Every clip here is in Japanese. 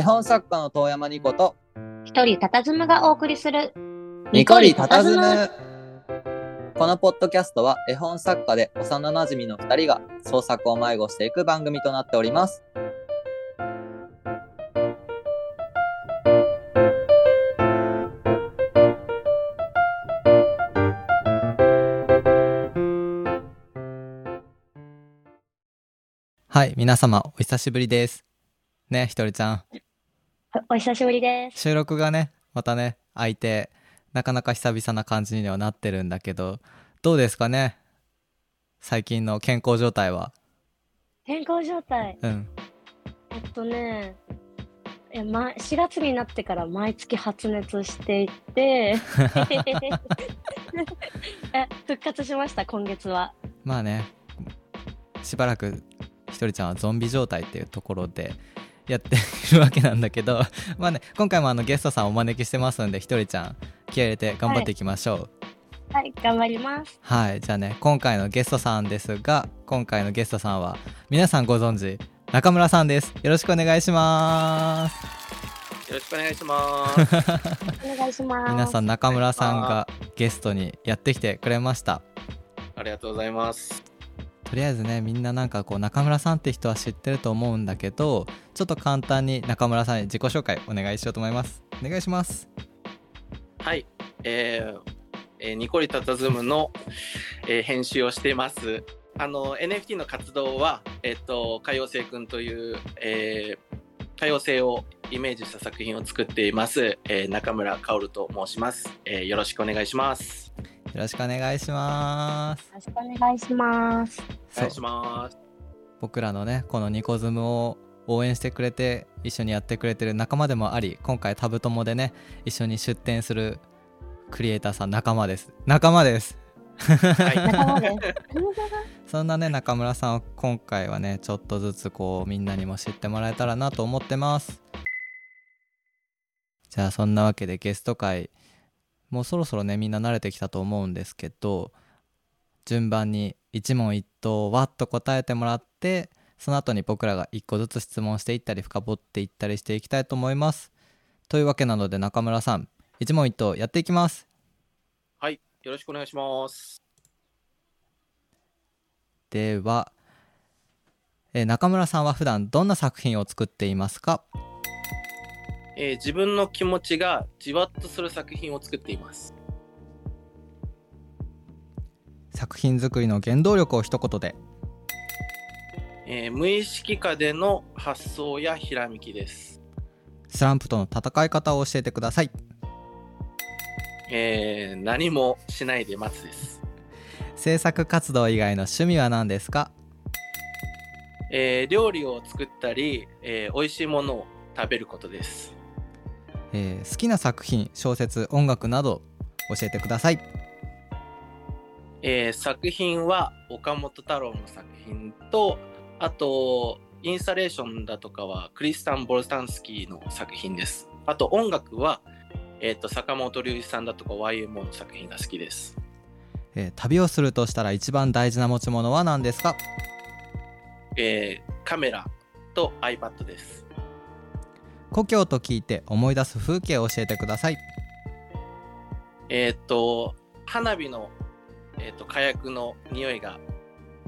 絵本作家の遠山ニコと一人佇むがお送りするニコリ佇む。このポッドキャストは絵本作家で幼馴染の2人が創作を迷子していく番組となっております。はい皆様お久しぶりです。ねひとりちゃんおお久しぶりです。収録がねまたね空いてなかなか久々な感じにはなってるんだけどどうですかね？最近の健康状態は。健康状態？うん。えっとねえ、ま、4月になってから毎月発熱していて え復活しました？今月は。まあねしばらくひとりちゃんはゾンビ状態っていうところでやっているわけなんだけど まあね今回もあのゲストさんお招きしてますんでひとりちゃん気合い入れて頑張っていきましょう。はい頑張ります。はい、じゃあね今回のゲストさんですが今回のゲストさんは皆さんご存知中村さんです。よろしくお願いします。よろしくお願いします。お願いします。皆さん中村さんがゲストにやってきてくれました。ありがとうございます。とりあえずねみんななんかこう中村さんって人は知ってると思うんだけどちょっと簡単に中村さんに自己紹介お願いしようと思いますお願いしますはい、えーえーニコリタタズムの、えー編集をしています。あの NFT の活動は、えっ、と海洋星くんという、えー、多様性をイメージした作品を作っています、えー中村薫と申します、えーよろしくお願いします。よろしくお願いします。よろしくお願いします。お願いします。僕らのねこのニコズムを応援してくれて一緒にやってくれてる仲間でもあり今回タブ友でね一緒に出展するクリエイターさん仲間です。仲間です。はい、仲間です。そんなね中村さんを今回はねちょっとずつこうみんなにも知ってもらえたらなと思ってます。じゃあそんなわけでゲスト会もうそろそろねみんな慣れてきたと思うんですけど順番に一問一答わっと答えてもらってその後に僕らが一個ずつ質問していったり深掘っていったりしていきたいと思います。というわけなので中村さん一問一答やっていきます。はい、よろしくお願いします。では、えー中村さんは普段どんな作品を作っていますか？えー自分の気持ちがじわっとする作品を作っています。作品作りの原動力を一言でえー無意識下での発想やひらめきです。スランプとの戦い方を教えてくださいえー何もしないで待つです。制作活動以外の趣味は何ですか？えー料理を作ったり、えー美味しいものを食べることです。えー好きな作品小説音楽など教えてくださいえー作品は岡本太郎の作品と、あと、インスタレーションだとかはクリスタン・ボルタンスキーの作品です。あと音楽は、えー、と坂本龍一さんだとか YMO の作品が好きです。えー旅をするとしたら一番大事な持ち物は何ですか？えーカメラと iPad です。故郷と聞いて思い出す風景を教えてください。えっ、と、花火の、えー、と火薬の匂いが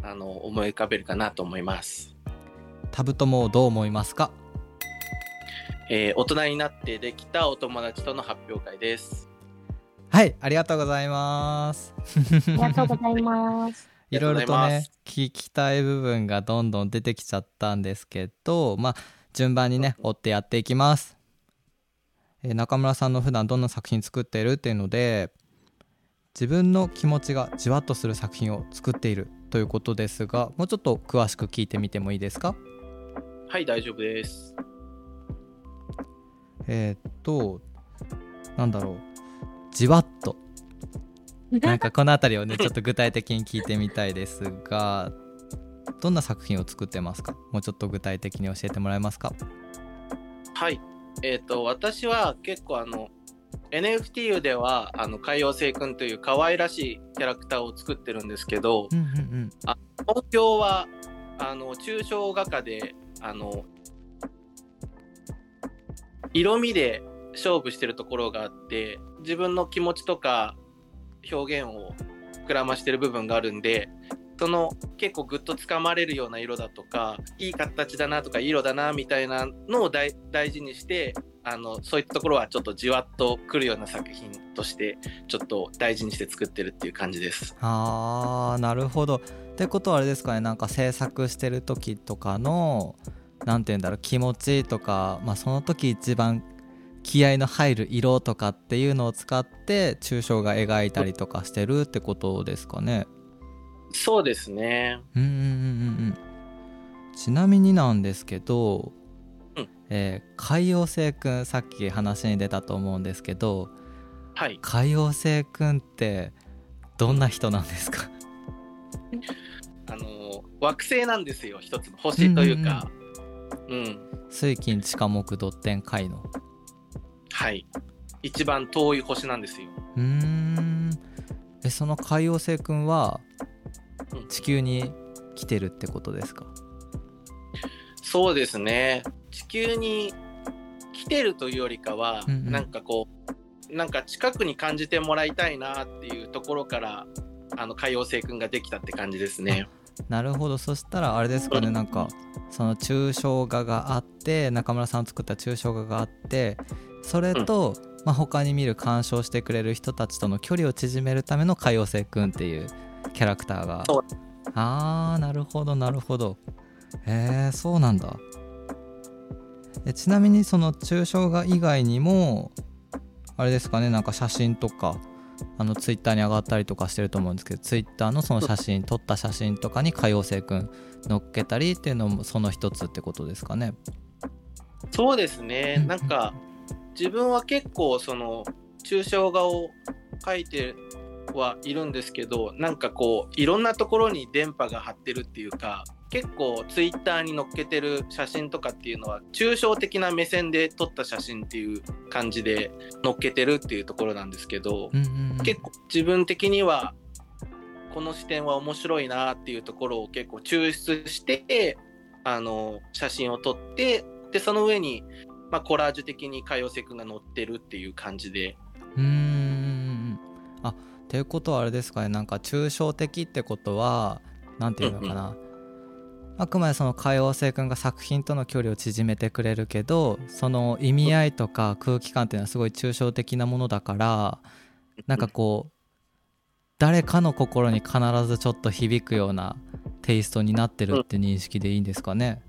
あの思い浮かべるかなと思います。タブ友をどう思いますか？えー大人になってできたお友達との発表会です。はいありがとうございます。ありがとうございます。いろいろとね聞きたい部分がどんどん出てきちゃったんですけどまあ順番にね追ってやっていきます、えー中村さんの普段どんな作品作っているっていうので自分の気持ちがじわっとする作品を作っているということですがもうちょっと詳しく聞いてみてもいいですか？はい、大丈夫です。えーっとなんだろう。じわっと。なんかこの辺りをねちょっと具体的に聞いてみたいですがどんな作品を作ってますか？もうちょっと具体的に教えてもらえますか？はい。えっ、と、私は結構あの、NFT では、あの、海洋星くんという可愛らしいキャラクターを作ってるんですけど、うんうん東京は、あの、抽象画家で、あの、色味で勝負してるところがあって自分の気持ちとか表現を膨らましてる部分があるんでその結構グッとつかまれるような色だとかいい形だなとか色だなみたいなのを大事にしてあのそういったところはちょっとじわっとくるような作品としてちょっと大事にして作ってるっていう感じです。あーなるほどってことはあれですかねなんか制作してる時とかの何て言うんだろう気持ちとか、まあ、その時一番気合の入る色とかっていうのを使って抽象が描いたりとかしてるってことですかね。そうですね。うんうんうんうんうんちなみになんですけど、うんえー海洋星くんさっき話に出たと思うんですけどはい。海洋星くんってどんな人なんですか？あの惑星なんですよ一つの星というか。うん、水金地下木土天海のはい。一番遠い星なんですよ。うーんえその海洋星くんはうん地球に来てるってことですか？そうですね。地球に来てるというよりかは、うんうん。なんかこう、なんか近くに感じてもらいたいなっていうところから、あの海洋星君ができたって感じですね。なるほど。そしたらあれですかねなんかその抽象画があって中村さんの作った抽象画があってそれと、まあ、他に見る鑑賞してくれる人たちとの距離を縮めるための海洋星くんっていうキャラクターが。あーなるほどなるほど。へえそうなんだ。えちなみにその抽象画以外にもあれですかねなんか写真とかあのツイッターに上がったりとかしてると思うんですけどツイッターのその写真撮った写真とかに海洋星くん載っけたりっていうのもその一つってことですかね。そうですね。うん。なんか、自分は結構、その、抽象画を描いてはいるんですけど、なんかこう、いろんなところに電波が張ってるっていうか、結構ツイッターに載っけてる写真とかっていうのは、抽象的な目線で撮った写真っていう感じで載っけてるっていうところなんですけど、うんうんうん。結構自分的にはこの視点は面白いなっていうところを結構抽出してあの写真を撮ってでその上に、まあ、コラージュ的に海洋星君が載ってるっていう感じで。うーん。あっていうことはあれですかね。なんか抽象的ってことはなんていうのかな、あくまでその海洋星君が作品との距離を縮めてくれるけどその意味合いとか空気感っていうのはすごい抽象的なものだからなんかこう誰かの心に必ずちょっと響くようなテイストになってるって認識でいいんですかね。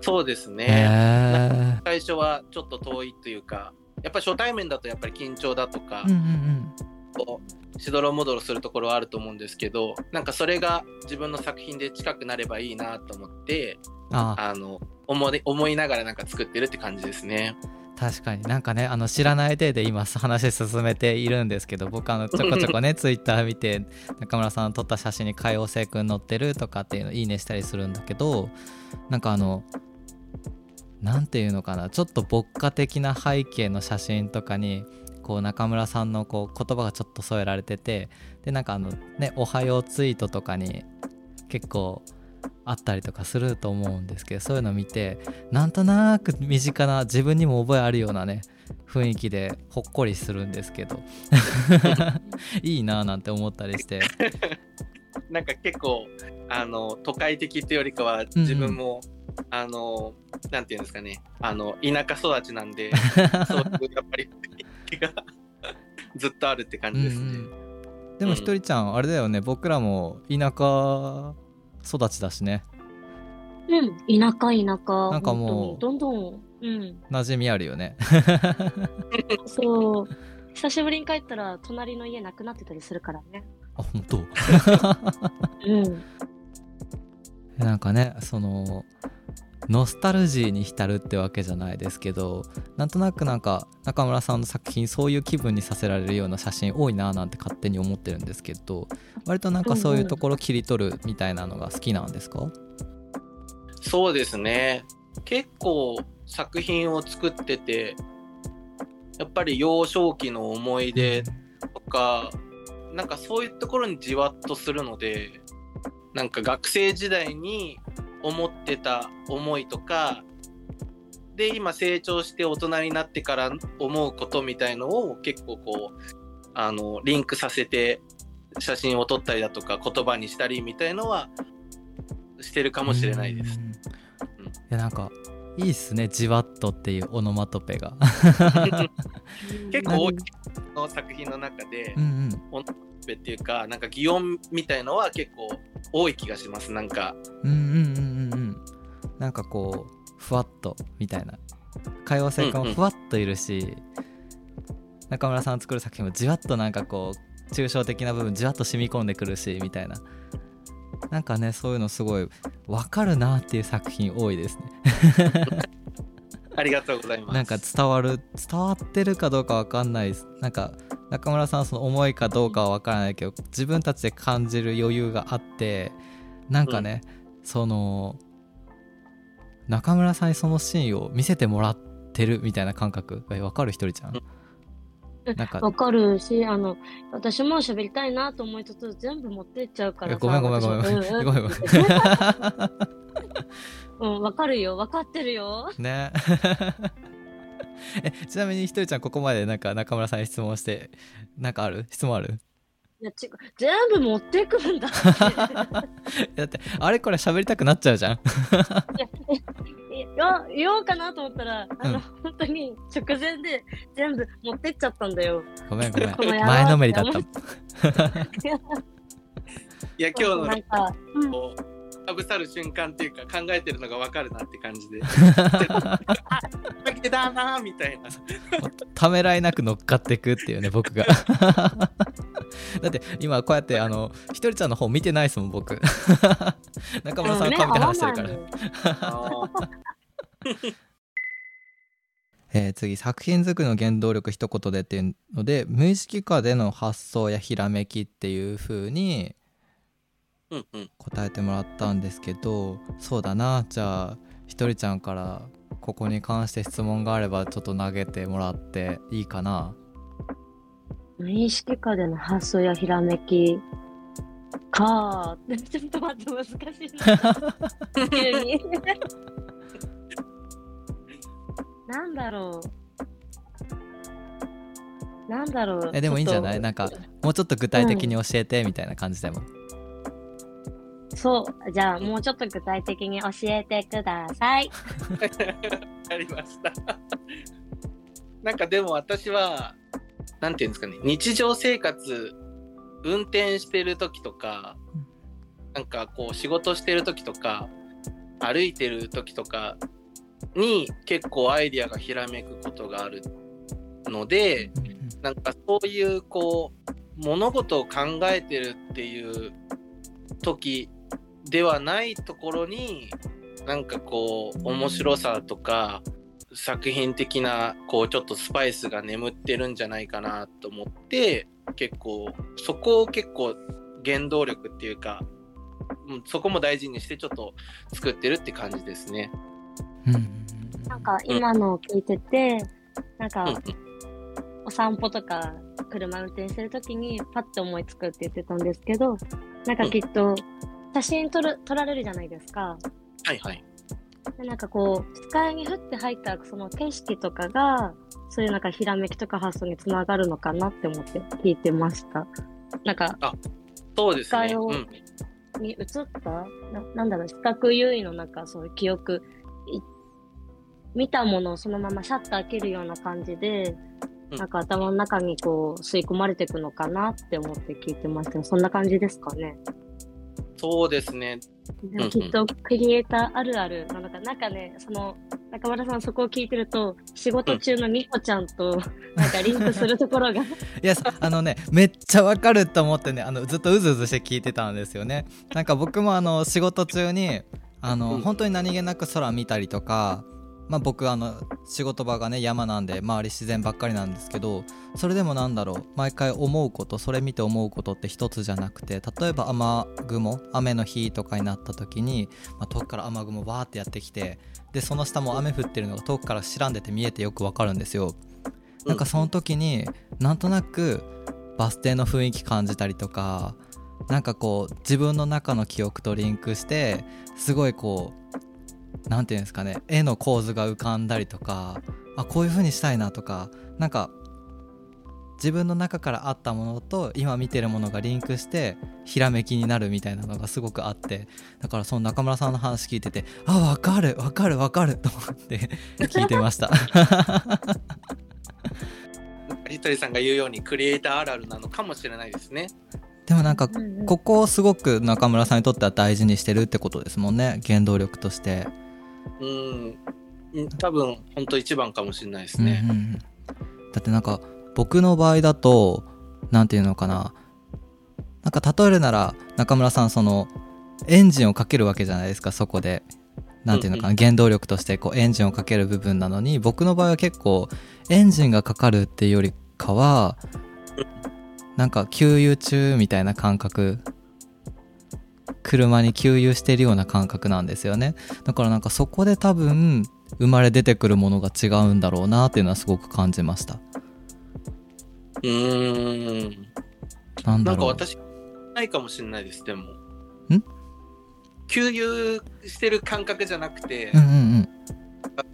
そうですね、へ最初はちょっと遠いというかやっぱり初対面だとやっぱり緊張だとか、ーうんうん。こうしどろもどろするところはあると思うんですけどなんかそれが自分の作品で近くなればいいなと思ってうん、ああの思い思いながらなんか作ってるって感じですね。確かになんかねあの知らない体で今話進めているんですけど僕あのちょこちょこね ツイッター見て中村さんの撮った写真に海王星くん載ってるとかっていうのいいねしたりするんだけどなんかあのなんていうのかなちょっと牧歌的な背景の写真とかにこう中村さんのこう言葉がちょっと添えられててでなんかあのね「おはよう」ツイートとかに結構あったりとかすると思うんですけどそういうのを見てなんとなく身近な自分にも覚えあるようなね雰囲気でほっこりするんですけど いいなぁなんて思ったりして。なんか結構あの都会的っていうよりかは自分も、あのなんていうんですかねあの田舎育ちなんで そういうやっぱり気が ずっとあるって感じですね。うんうんでもひとりちゃんあれだよね僕らも田舎育ちだしねうん、田舎田舎。なんかもうどんどん、うん、馴染みあるよね そう。久しぶりに帰ったら、隣の家なくなってたりするからね。あ本当？うん。なんかねそのノスタルジーに浸るってわけじゃないですけどなんとなくなんか中村さんの作品そういう気分にさせられるような写真多いななんて勝手に思ってるんですけど割となんかそういうところ切り取るみたいなのが好きなんですか？そうですね。結構作品を作っててやっぱり幼少期の思い出とかなんかそういうところにじわっとするのでなんか学生時代に思ってた思いとかで今成長して大人になってから思うことみたいのを結構こうあのリンクさせて写真を撮ったりだとか言葉にしたりみたいのはしてるかもしれないです。うん。いやなんかいいっすねじわっとっていうオノマトペが。結構多いの作品の中でうんうん。オノマトペっていうかなんか擬音みたいのは結構多い気がします。なんかうんうんうんなんかこうふわっとみたいな。海王星君もふわっといるし、中村さん作る作品もじわっとなんかこう抽象的な部分じわっと染み込んでくるしみたいな。なんかねそういうのすごい分かるなっていう作品多いですね。ありがとうございます。なんか伝わる伝わってるかどうか分かんないです。なんか中村さんその思いかどうかは分からないけど自分たちで感じる余裕があってなんかね、その中村さんにそのシーンを見せてもらってるみたいな感覚え分かるひとりちゃん？なんかわかるし、あの、私も喋りたいなと思いつつ、全部持ってっちゃうからさ。ごめんごめんごめんごめん。ごめんごめん。うん、わかるよ。わかってるよ。ね。えちなみにひとりちゃんここまでなんか中村さんに質問してなんかある？質問ある？いや、違う。全部持ってくんだ。って。だってあれこれ喋りたくなっちゃうじゃん。よ言おうかなと思ったら、あの、うん。本当に直前で全部持ってっちゃったんだよ。ごめんごめん。前のめりだった。いや今日のなんか、うん。こうかぶさる瞬間っていうか考えてるのがわかるなって感じで。あ負けだなーみたいな。ためらいなく乗っかっていくっていうね僕が。だって今こうやってあのひとりちゃんの方見てないですもん僕。中村さんの顔見て話してるから、うんね。えー次作品作りの原動力一言でっていうので無意識下での発想やひらめきっていう風に答えてもらったんですけどそうだな。じゃあひとりちゃんからここに関して質問があればちょっと投げてもらっていいかな無意識下での発想やひらめき。かー ちょっと待って難しいな。急に。なんだろう。なんだろう。えでもいいんじゃない？なんかもうちょっと具体的に教えてみたいな感じでも、そう。じゃあもうちょっと具体的に教えてください。ありました。なんかでも私はなんていうんですかね日常生活運転してる時とかなんかこう仕事してる時とか歩いてる時とかに結構アイディアがひらめくことがあるのでなんかそういうこう物事を考えてるっていう時ではないところになんかこう面白さとか作品的なこうちょっとスパイスが眠ってるんじゃないかなと思って結構そこを結構原動力っていうかうんそこも大事にしてちょっと作ってるって感じですね。なんか今のを聞いててなんかお散歩とか車運転してる時にパッと思いつくって言ってたんですけどなんかきっと写真撮る撮られるじゃないですか。はいはい。でなんかこう視界に降って入ったその景色とかがそういうなんかひらめきとか発想につながるのかなって思って聞いてました。なんかそうですね。視界をうんに映った？ななんだろう視覚優位のなんかそういう記憶い見たものをそのままシャッター開けるような感じで、うんなんか頭の中にこう吸い込まれていくのかなって思って聞いてましたそんな感じですかね。そうですね。きっとクリエイターあるあるなのか、な。んかね、その中村さんそこを聞いてると、仕事中のみこちゃんと なんかリンクするところが、いやさあのねめっちゃわかると思ってねあのずっとうずうずして聞いてたんですよね。なんか僕もあの仕事中にあの、うん。本当に何気なく空見たりとかまあ僕あの仕事場がね山なんで周り自然ばっかりなんですけどそれでもなんだろう毎回思うことそれ見て思うことって一つじゃなくて例えば雨雲雨の日とかになった時に、まあ、遠くから雨雲わーってやってきてでその下も雨降ってるのが遠くから白んでて見えてよくわかるんですよ。なんかその時になんとなくバス停の雰囲気感じたりとかなんかこう自分の中の記憶とリンクしてすごいこうなんていうんですかね絵の構図が浮かんだりとかあこういう風にしたいなとかなんか自分の中からあったものと今見てるものがリンクしてひらめきになるみたいなのがすごくあってだからその中村さんの話聞いててあ分かる分かる分かると思って聞いてました ひとりさんが言うようにクリエイターあるあるなのかもしれないですね。でもなんかここをすごく中村さんにとっては大事にしてるってことですもんね原動力として。うん、うん多分本当一番かもしれないですね。うんうんうん。だってなんか僕の場合だと何て言うのかな。なんか例えるなら中村さんそのエンジンをかけるわけじゃないですかそこで。何て言うのかな、うん。原動力としてこうエンジンをかける部分なのに。僕の場合は結構エンジンがかかるっていうよりかはなんか給油中みたいな感覚車に給油してるような感覚なんですよね。だからなんかそこで多分生まれ出てくるものが違うんだろうなっていうのはすごく感じました。うーん。なんだろう。なんか私ないかもしれないですでも。ん？給油してる感覚じゃなくて、うんうんうん。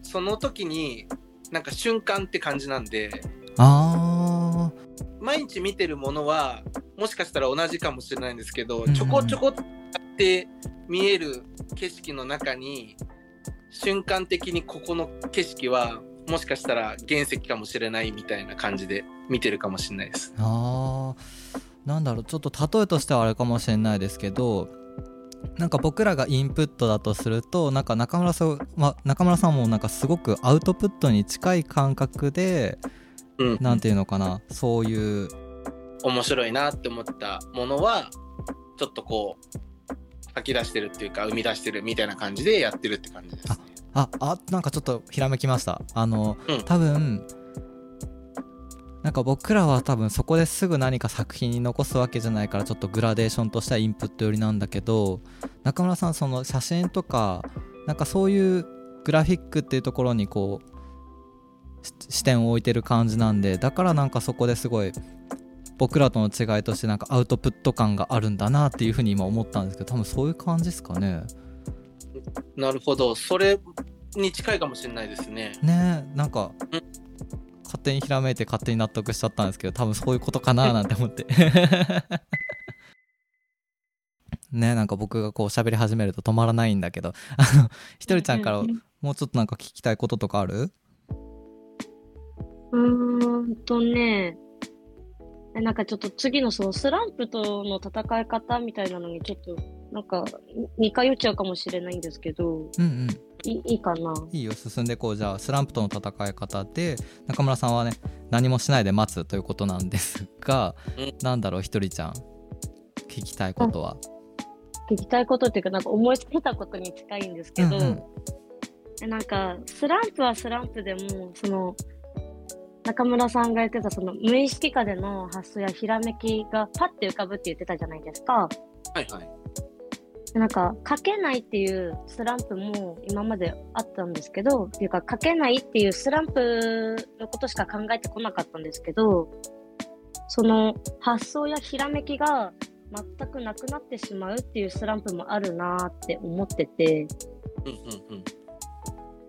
その時になんか瞬間って感じなんであ毎日見てるものはもしかしたら同じかもしれないんですけど、ちょこちょこって見える景色の中に瞬間的にここの景色はもしかしたら原石かもしれないみたいな感じで見てるかもしれないです。ーあー。なんだろうちょっと例えとしてはあれかもしれないですけどなんか僕らがインプットだとするとなんか中村さん、まあ、中村さんもなんかすごくアウトプットに近い感覚でうん、なんていうのかな。そういう。面白いなって思ったものはちょっとこう吐き出してるっていうか生み出してるみたいな感じでやってるって感じです、ね。ああなんかちょっとひらめきました。あの、うん。多分なんか僕らは多分そこですぐ何か作品に残すわけじゃないからちょっとグラデーションとしてはインプット寄りなんだけど中村さんその写真とかなんかそういうグラフィックっていうところにこうし視点を置いてる感じなんでだからなんかそこですごい僕らとの違いとしてなんかアウトプット感があるんだなっていうふうに今思ったんですけど多分そういう感じですかね。なるほどそれに近いかもしれないですね。ねえなんかうん勝手にひらめいて勝手に納得しちゃったんですけど多分そういうことかななんて思って ねえなんか僕がこう喋り始めると止まらないんだけどあのひとりちゃんからうんもうちょっとなんか聞きたいこととかある？うーんとね、えなんかちょっと次のそのスランプとの戦い方みたいなのにちょっとなんか似通っちゃうかもしれないんですけど、うんうん。いいいかな？いいよ進んでこう。じゃあスランプとの戦い方で中村さんはね何もしないで待つということなんですが、うん。なんだろうひとりちゃん。聞きたいことは。聞きたいことっていうかなんか思いついたことに近いんですけど、うんうん。えなんかスランプはスランプでもその中村さんが言ってたその無意識下での発想やひらめきがパッて浮かぶって言ってたじゃないですか。はいはい。でなんか書けないっていうスランプも今まであったんですけどっていうか書けないっていうスランプのことしか考えてこなかったんですけどその発想やひらめきが全くなくなってしまうっていうスランプもあるなーって思っててうんうん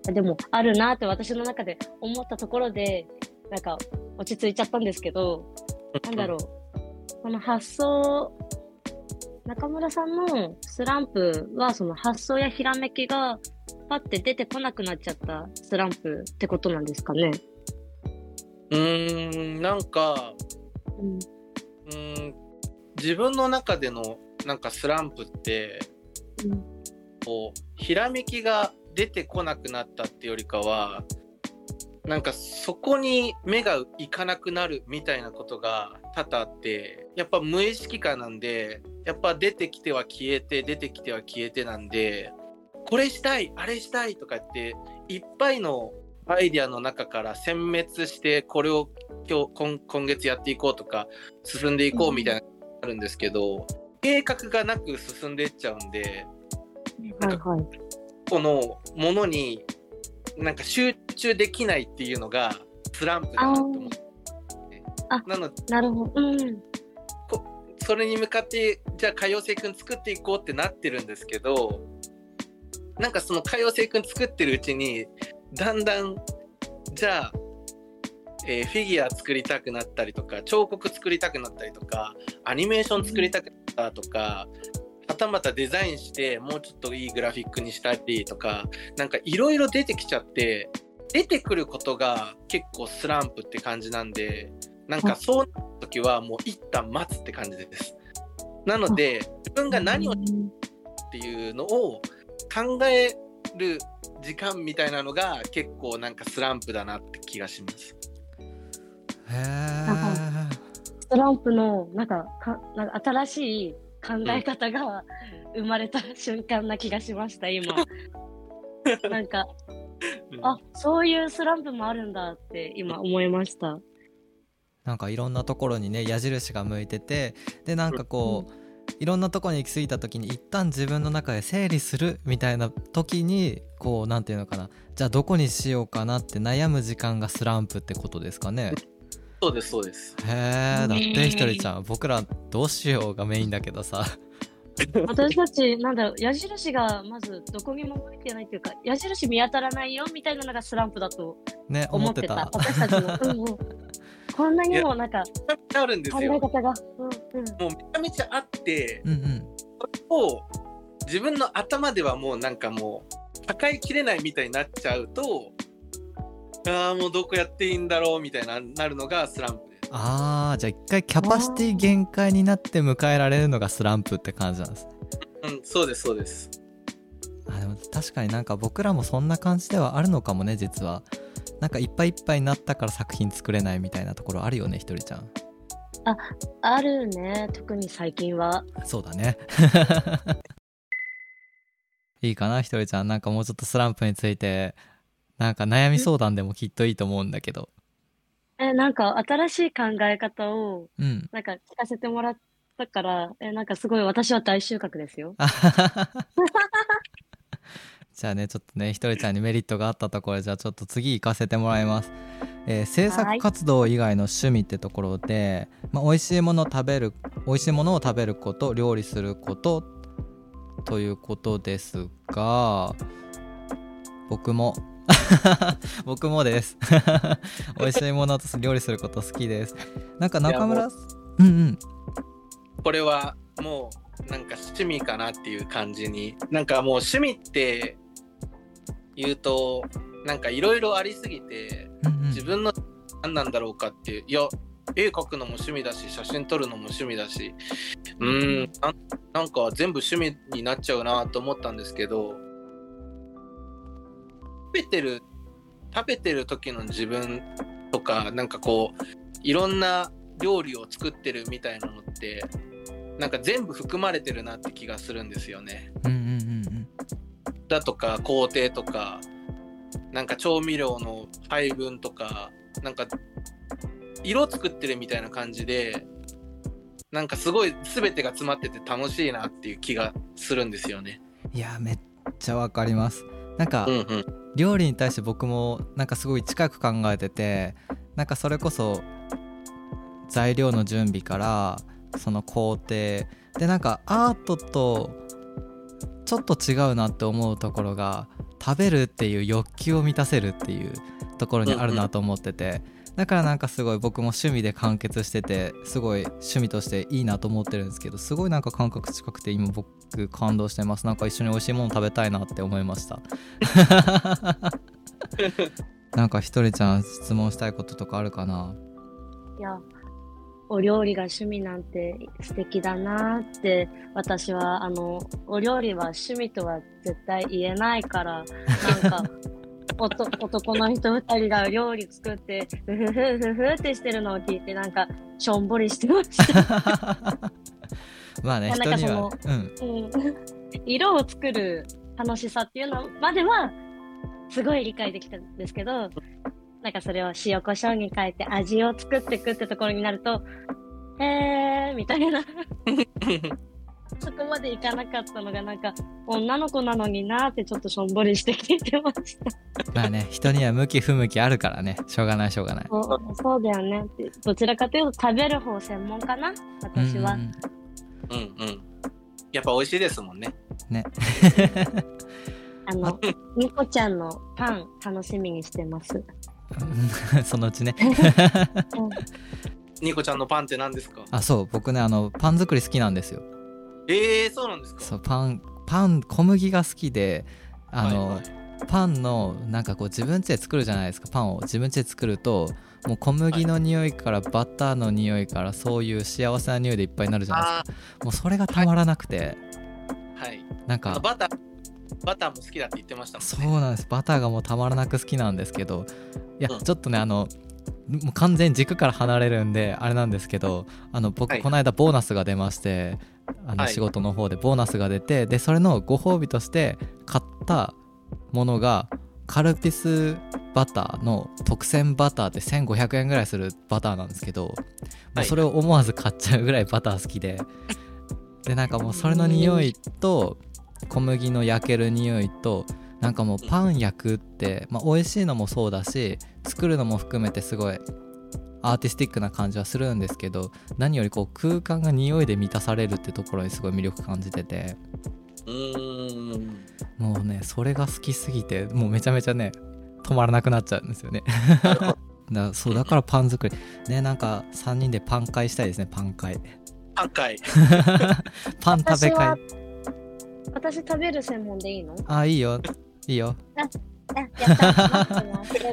うん。でもあるなーって私の中で思ったところでなんか落ち着いちゃったんですけどなんだろう。この発想中村さんのスランプはその発想やひらめきがパッて出てこなくなっちゃったスランプってことなんですかね。うーん、なんか、うんうーん、自分の中でのなんかスランプって、うん。こう、ひらめきが出てこなくなったってよりかは、なんかそこに目がいかなくなるみたいなことが多々あって、やっぱ無意識化なんで、やっぱ出てきては消えて、出てきては消えてなんで、これしたい、あれしたいとかって、いっぱいのアイディアの中から殲滅して、これを今日今今月やっていこうとか、進んでいこうみたいなのがあるんですけど、計画がなく進んでいっちゃうんで、はいはい。このものになんか集中できないっていうのがスランプだなと思って、あなのでなるほど。うん。それに向かってじゃあ海洋星君作っていこうってなってるんですけどなんかその海洋星君作ってるうちにだんだんじゃあ、えーフィギュア作りたくなったりとか彫刻作りたくなったりとかアニメーション作りたくなったとか、はたまたデザインしてもうちょっといいグラフィックにしたりとかなんかいろいろ出てきちゃって出てくることが結構スランプって感じなんでなんかそうなった時はもう一旦待つって感じです。なので自分が何をっていうのを考える時間みたいなのが結構なんかスランプだなって気がします。へえスランプのなんかかなんか新しい考え方が生まれた瞬間な気がしました今。なんかあそういうスランプもあるんだって今思いました。なんかいろんなところにね矢印が向いててでなんかこう、いろんなところに行き過ぎた時に一旦自分の中で整理するみたいな時にこうなんていうのかな。じゃあどこにしようかなって悩む時間がスランプってことですかねそうですそうです。へえだってひとりちゃん僕らどうしようがメインだけどさ。私たちなんだろう矢印がまずどこにも向いてないっていうか矢印見当たらないよみたいなのがスランプだとね思った。思っててた。私たちの、うんうん、こんなにもなんかあるんです考えよ。方が、うんうん、もうめちゃめちゃあって、うんうん。それを自分の頭ではもうなんかもう抱えきれないみたいになっちゃうと、ああもうどこやっていいんだろうみたいななるのがスランプです。あーじゃあ一回キャパシティ限界になって迎えられるのがスランプって感じなんですね。うん、そうですそうです。あでも確かになんか僕らもそんな感じではあるのかもね実は。なんかいっぱいいっぱいになったから作品作れないみたいなところあるよねひとりちゃん。あるね特に最近は。そうだね。いいかなひとりちゃん。なんかもうちょっとスランプについてなんか悩み相談でもきっといいと思うんだけど。えなんか新しい考え方をうん。なんか聞かせてもらったからえなんかすごい私は大収穫ですよ。じゃあねちょっとねひとりちゃんにメリットがあったところでじゃあちょっと次行かせてもらいます、えー制作活動以外の趣味ってところで、まあ、美味しいものを食べる美味しいものを食べること料理することということですが僕も 僕もです。美味しいものと料理すること好きです。なんか中村？う。んうん。これはもうなんか趣味かなっていう感じに。なんかもう趣味って言うとなんかいろいろありすぎてうんうん。自分の何なんだろうかっていういや絵描くのも趣味だし写真撮るのも趣味だし。うーんなんか全部趣味になっちゃうなと思ったんですけど食べてる食べてる時の自分とかなんかこういろんな料理を作ってるみたいなのってなんか全部含まれてるなって気がするんですよね。うんうんうんうんだとか工程とかなんか調味料の配分とかなんか色作ってるみたいな感じでなんかすごい全てが詰まってて楽しいなっていう気がするんですよね。いやめっちゃわかりますなんか、うんうん。料理に対して僕もなんかすごい近く考えててなんかそれこそ材料の準備からその工程でなんかアートとちょっと違うなって思うところが食べるっていう欲求を満たせるっていうところにあるなと思っててだからなんかすごい僕も趣味で完結しててすごい趣味としていいなと思ってるんですけどすごいなんか感覚近くて今僕感動してます。なんか一緒に美味しいもの食べたいなって思いました。なんかひとりちゃん質問したいこととかあるかな？いやお料理が趣味なんて素敵だなって私はあのお料理は趣味とは絶対言えないからなんか男の人二人が料理作ってふふふふふってしてるのを聞いてなんかしょんぼりしてました、まあねいやなんか人にはそうん。うん、色を作る楽しさっていうのまではすごい理解できたんですけどなんかそれを塩コショウに変えて味を作っていくってところになるとへーみたいなそこまでいかなかったのがなんか女の子なのになーってちょっとしょんぼりして聞いてました。まあね人には向き不向きあるからね。しょうがないしょうがない。そうそうだよね。どちらかというと食べる方専門かな？私は、うんうんうん。うんうん。やっぱ美味しいですもんね。ね。あの、ニコちゃんのパン楽しみにしてます。そのうちね。ニコちゃんのパンって何ですか？あそう。僕ねあのパン作り好きなんですよえー、そうなんですか？そうパンパン小麦が好きであの、はいはい。パンのなんかこう自分家で作るじゃないですか。パンを自分家で作るともう小麦の匂いからバターの匂いからそういう幸せな匂いでいっぱいになるじゃないあですか。もうそれがたまらなくて、ーはい。なんかバターバターも好きだって言ってましたもんそねうなんです。バターがもうたまらなく好きなんですけどいや、うん。ちょっとねあのもう完全に軸から離れるんであれなんですけどあの僕、はい。この間ボーナスが出ましてあのはい。仕事の方でボーナスが出て、でそれのご褒美として買ったものがカルピスバターの特選バターって1500円ぐらいするバターなんですけど、もうそれを思わず買っちゃうぐらいバター好きででなんかもうそれの匂いと小麦の焼ける匂いとなんかもうパン焼くって、まあ、美味しいのもそうだし作るのも含めてすごいアーティスティックな感じはするんですけど何よりこう空間が匂いで満たされるってところにすごい魅力感じててうーん。もうねそれが好きすぎてもうめちゃめちゃね止まらなくなっちゃうんですよね。だそうだからパン作り。ねなんか3人でパン会したいですねパン会。パン会。パン食べ私は会私食べる専門でいいの？あいいよいいよ。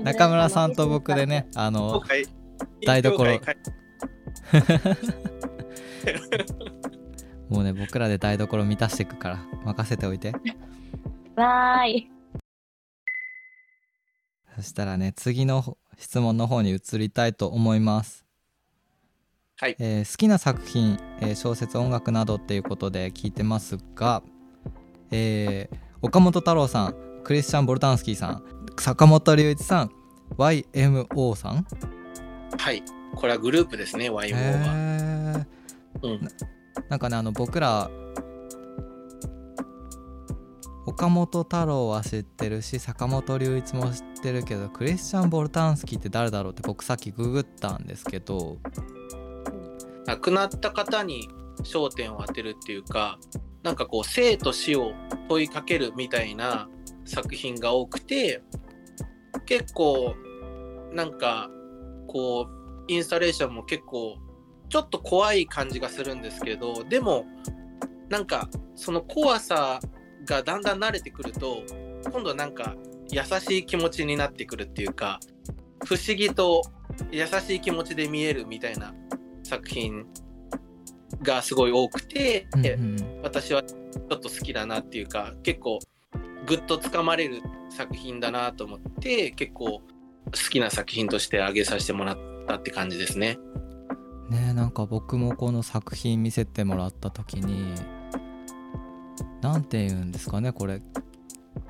中村さんと僕でね。あの台所。もうね僕らで台所満たしていくから任せておいて。わーい。そしたらね次の質問の方に移りたいと思います、はい。えー好きな作品、えー小説音楽などっていうことで聞いてますが、えー岡本太郎さんクリスチャン・ボルタンスキーさん坂本龍一さん YMO さん？はい。これはグループですね YMO はうん。なんかねあの僕ら岡本太郎は知ってるし坂本龍一も知ってるけどクリスチャン・ボルタンスキーって誰だろうって僕さっきググったんですけど亡くなった方に焦点を当てるっていうかなんかこう生と死を問いかけるみたいな作品が多くて結構なんかこうインスタレーションも結構ちょっと怖い感じがするんですけどでもなんかその怖さがだんだん慣れてくると今度はなんか優しい気持ちになってくるっていうか不思議と優しい気持ちで見えるみたいな作品がすごい多くて、うんうん。私はちょっと好きだなっていうか結構ぐっとつかまれる作品だなと思って結構好きな作品として挙げさせてもらったって感じですね。ねなんか僕もこの作品見せてもらった時になんて言うんですかねこれ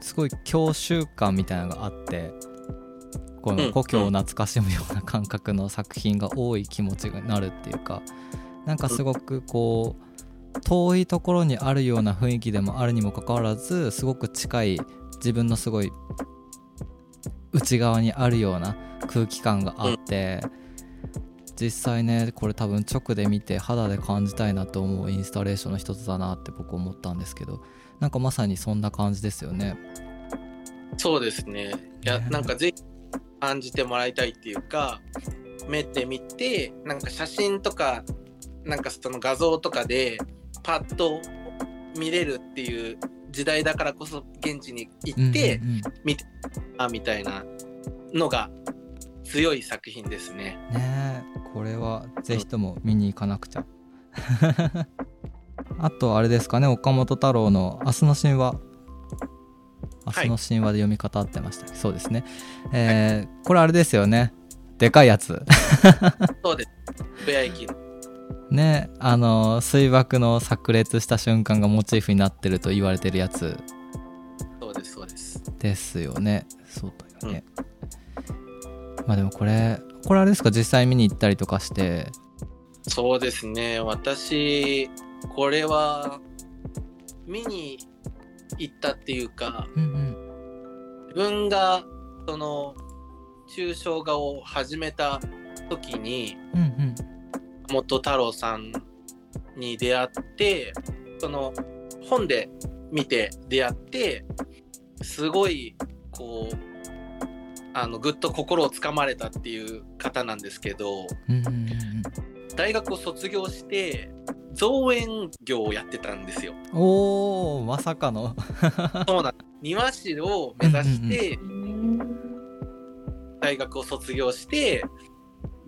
すごい郷愁感みたいなのがあってこうんの故郷を懐かしむような感覚の作品が多い気持ちになるっていうかなんかすごくこう遠いところにあるような雰囲気でもあるにもかかわらずすごく近い自分のすごい内側にあるような空気感があって、実際ねこれ多分直で見て肌で感じたいなと思うインスタレーションの一つだなって僕思ったんですけどなんかまさにそんな感じですよね。そうですね。いやねなんかぜひ感じてもらいたいっていうか目で見てなんか写真とかなんかその画像とかでパッと見れるっていう時代だからこそ現地に行って、うんうんうんあみたいなのが強い作品ですね。ねえこれはぜひとも見に行かなくちゃ。あとあれですかね岡本太郎の「明日の神話」明日の神話で読み方合ってましたっけ、そうですね。えーこれあれですよねでかいやつ。そうです。渋谷駅のねあの水爆の炸裂した瞬間がモチーフになってると言われてるやつ。そうですそうです。ですよね。そうだよね、まあでもこれこれあれですか？実際見に行ったりとかして。そうですね。私これは見に行ったっていうかうんうん。自分がその抽象画を始めた時にうんうん元太郎さんに出会ってその本で見て出会ってすごいこうあのぐっと心をつかまれたっていう方なんですけど大学を卒業して造園業をやってたんですよ。うんおーまさかの。そうなん庭師を目指してうん。大学を卒業して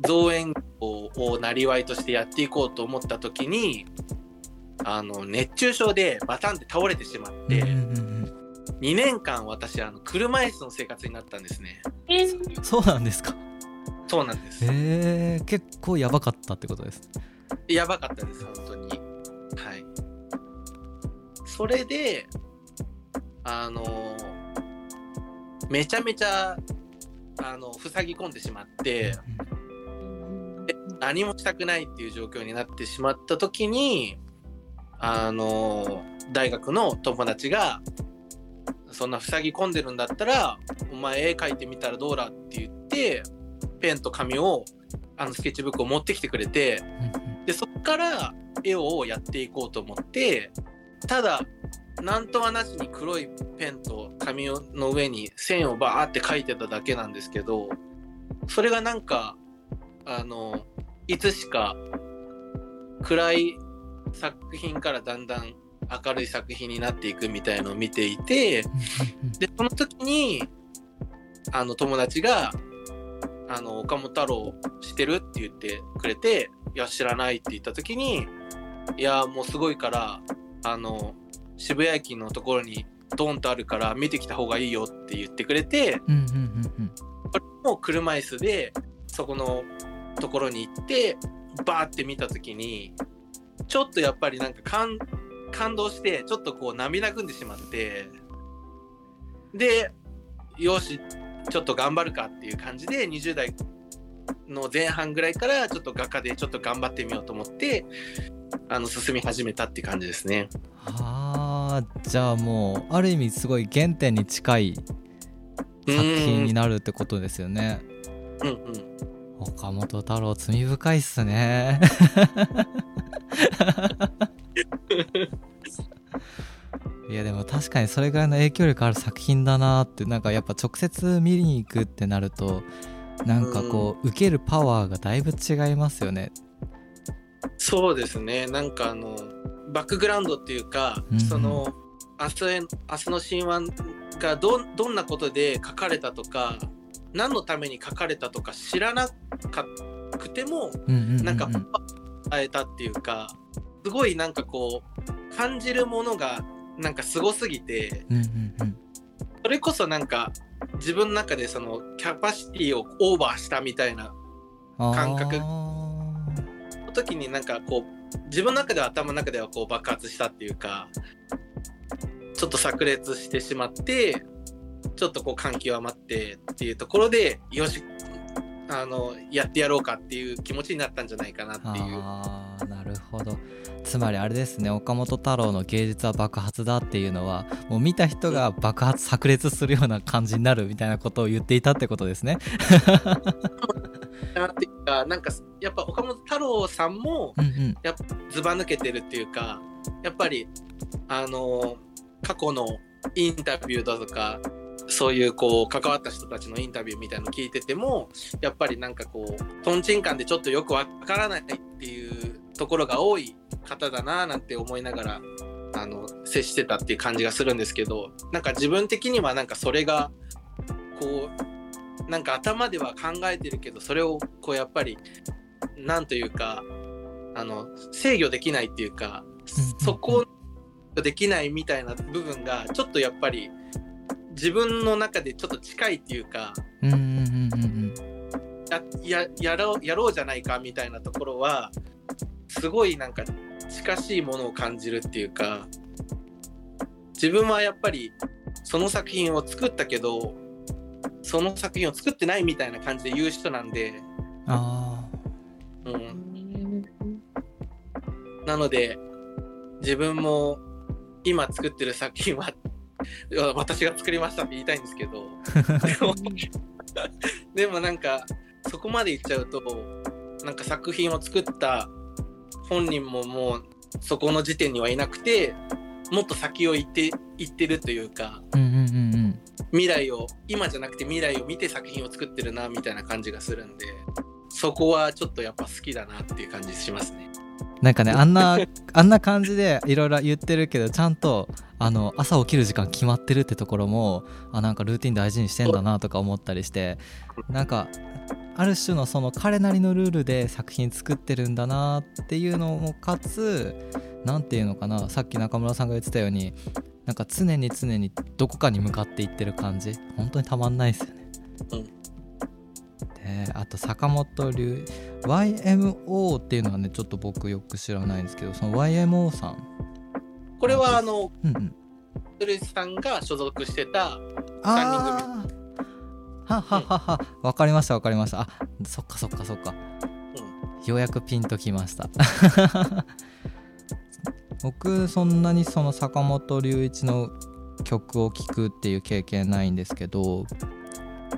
造園業をなりわいとしてやっていこうと思った時にあの熱中症でバタンって倒れてしまってうんうんうん2年間私あの車椅子の生活になったんですね。えうんそうなんですか？そうなんです。へえ結構やばかったってことですやばかったです本当に。はい。それであのめちゃめちゃあの塞ぎ込んでしまって。何もしたくないっていう状況になってしまった時にあの大学の友達が「そんな塞ぎ込んでるんだったらお前絵描いてみたらどうだ?」って言ってペンと紙をあのスケッチブックを持ってきてくれてうんでそこから絵をやっていこうと思ってただ何とはなしに黒いペンと紙の上に線をバーって描いてただけなんですけどそれがなんかあのいつしか暗い作品からだんだん明るい作品になっていくみたいのを見ていてうん でその時にあの友達が「あの岡本太郎知ってる?」って言ってくれて「いや知らない」って言った時に「いやもうすごいからあの渋谷駅のところにドンとあるから見てきた方がいいよ」って言ってくれてこれも車椅子でそこのところに行ってバーって見た時にちょっとやっぱりなんか感感動してちょっとこう涙ぐんでしまってでよしちょっと頑張るかっていう感じで20代の前半ぐらいからちょっと画家でちょっと頑張ってみようと思ってあの進み始めたって感じですね。あーじゃあもうある意味すごい原点に近い作品になるってことですよねうんうん岡本太郎罪深いっすね。いやでも確かにそれぐらいの影響力ある作品だなってなんかやっぱ直接見に行くってなるとなんかこう受けるパワーがだいぶ違いますよね。そうですね。なんかあのバックグラウンドっていうか、うんその明日へ明日の神話がどどんなことで書かれたとか何のために書かれたとか知らなかくてもうんうんうんうん。なんか伝えたっていうかすごいなんかこう感じるものがなんかすごすぎてうんうんうん。それこそなんか自分の中でそのキャパシティをオーバーしたみたいな感覚。時になんかこう自分の中では頭の中ではこう爆発したっていうかちょっと炸裂してしまってちょっとこう感極まってっていうところでよしあのやってやろうかっていう気持ちになったんじゃないかなっていう。あーなるほど。つまりあれですね岡本太郎の芸術は爆発だっていうのはもう見た人が爆発炸裂するような感じになるみたいなことを言っていたってことですね。なっていうかなんかやっぱ岡本太郎さんもやっぱずば抜けてるっていうかやっぱりあの過去のインタビューだとかそういうこう関わった人たちのインタビューみたいの聞いててもやっぱりなんかこうとんちんカンでちょっとよくわからないっていうところが多い方だななんて思いながらあの接してたっていう感じがするんですけどなんか自分的にはなんかそれがこうなんか頭では考えてるけどそれをこうやっぱりなんというかあの制御できないっていうかそこできないみたいな部分がちょっとやっぱり自分の中でちょっと近いっていうかうんうんうんうんやややろうやろうじゃないかみたいなところはすごいなんか近しいものを感じるっていうか自分はやっぱりその作品を作ったけどその作品を作ってないみたいな感じで言う人なんで、あうん、なので自分も今作ってる作品は私が作りましたって言いたいんですけど でもなんかそこまで言っちゃうとなんか作品を作った本人ももうそこの時点にはいなくてもっと先を行って行ってるというかーうんうんうんうん未来を今じゃなくて未来を見て作品を作ってるなみたいな感じがするんでそこはちょっとやっぱ好きだなっていう感じしますね。なんかねあんなあんな感じでいろいろ言ってるけどちゃんとあの朝起きる時間決まってるってところもあなんかルーティン大事にしてんだなとか思ったりしてなんかある種のその彼なりのルールで作品作ってるんだなっていうのもかつ何て言うのかなさっき中村さんが言ってたようになんか常に常にどこかに向かっていってる感じ本当にたまんないですよね。うんであと坂本龍。YMO っていうのはねちょっと僕よく知らないんですけどその YMO さん。これはあのうんうん。ルイスさんが所属してたあー。はははは。わかりましたわかりました。あそっかそっかそっか、ようやくピンときました。僕そんなにその坂本龍一の曲を聴くっていう経験ないんですけど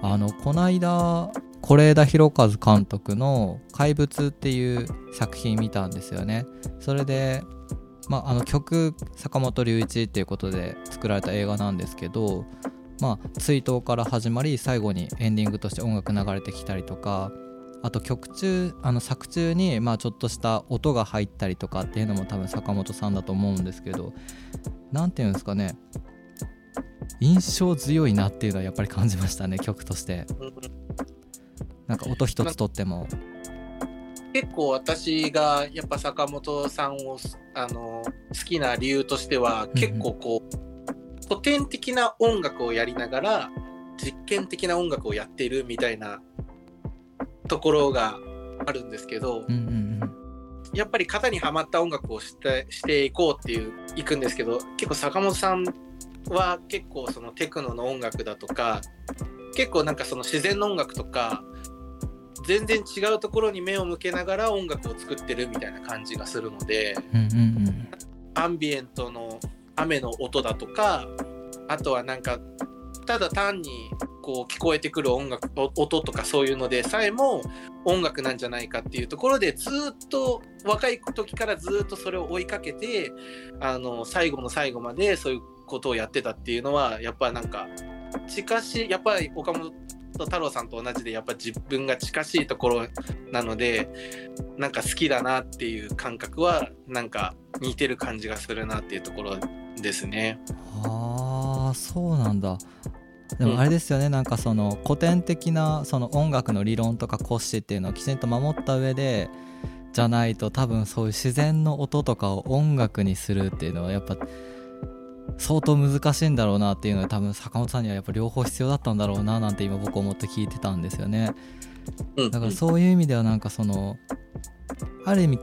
あのこないだ是枝裕和監督の「怪物」っていう作品見たんですよね。それでまあ、あの曲坂本龍一っていうことで作られた映画なんですけど、まあ、追悼から始まり最後にエンディングとして音楽流れてきたりとかあと曲中あの作中にまあちょっとした音が入ったりとかっていうのも多分坂本さんだと思うんですけど何て言うんですかね。印象強いなっていうのはやっぱり感じましたね曲として。なんか音一つとっても。結構私がやっぱ坂本さんをあの好きな理由としてはうん結構こう古典的な音楽をやりながら実験的な音楽をやっているみたいなところがあるんですけどうんうんやっぱり型にはまった音楽をしてしていこうっていういくんですけど結構坂本さんは結構そのテクノの音楽だとか結構なんかその自然の音楽とか全然違うところに目を向けながら音楽を作ってるみたいな感じがするのでうんうんうんアンビエントの雨の音だとかあとはなんかただ単にこう聞こえてくる音楽音とかそういうのでさえも音楽なんじゃないかっていうところでずっと若い時からずっとそれを追いかけてあの最後の最後までそういうことをやってたっていうのはやっぱなんか近しいやっぱり岡本太郎さんと同じでやっぱ自分が近しいところなのでなんか好きだなっていう感覚はなんか似てる感じがするなっていうところですね。ああそうなんだ。でうん。もあれですよね、なんかその古典的なその音楽の理論とか骨子っていうのをきちんと守った上でじゃないと多分そういう自然の音とかを音楽にするっていうのはやっぱ相当難しいんだろうなっていうのは多分坂本さんにはやっぱ両方必要だったんだろうななんて今僕思って聞いてたんですよね。うん。だからそういう意味ではなんかそのある意味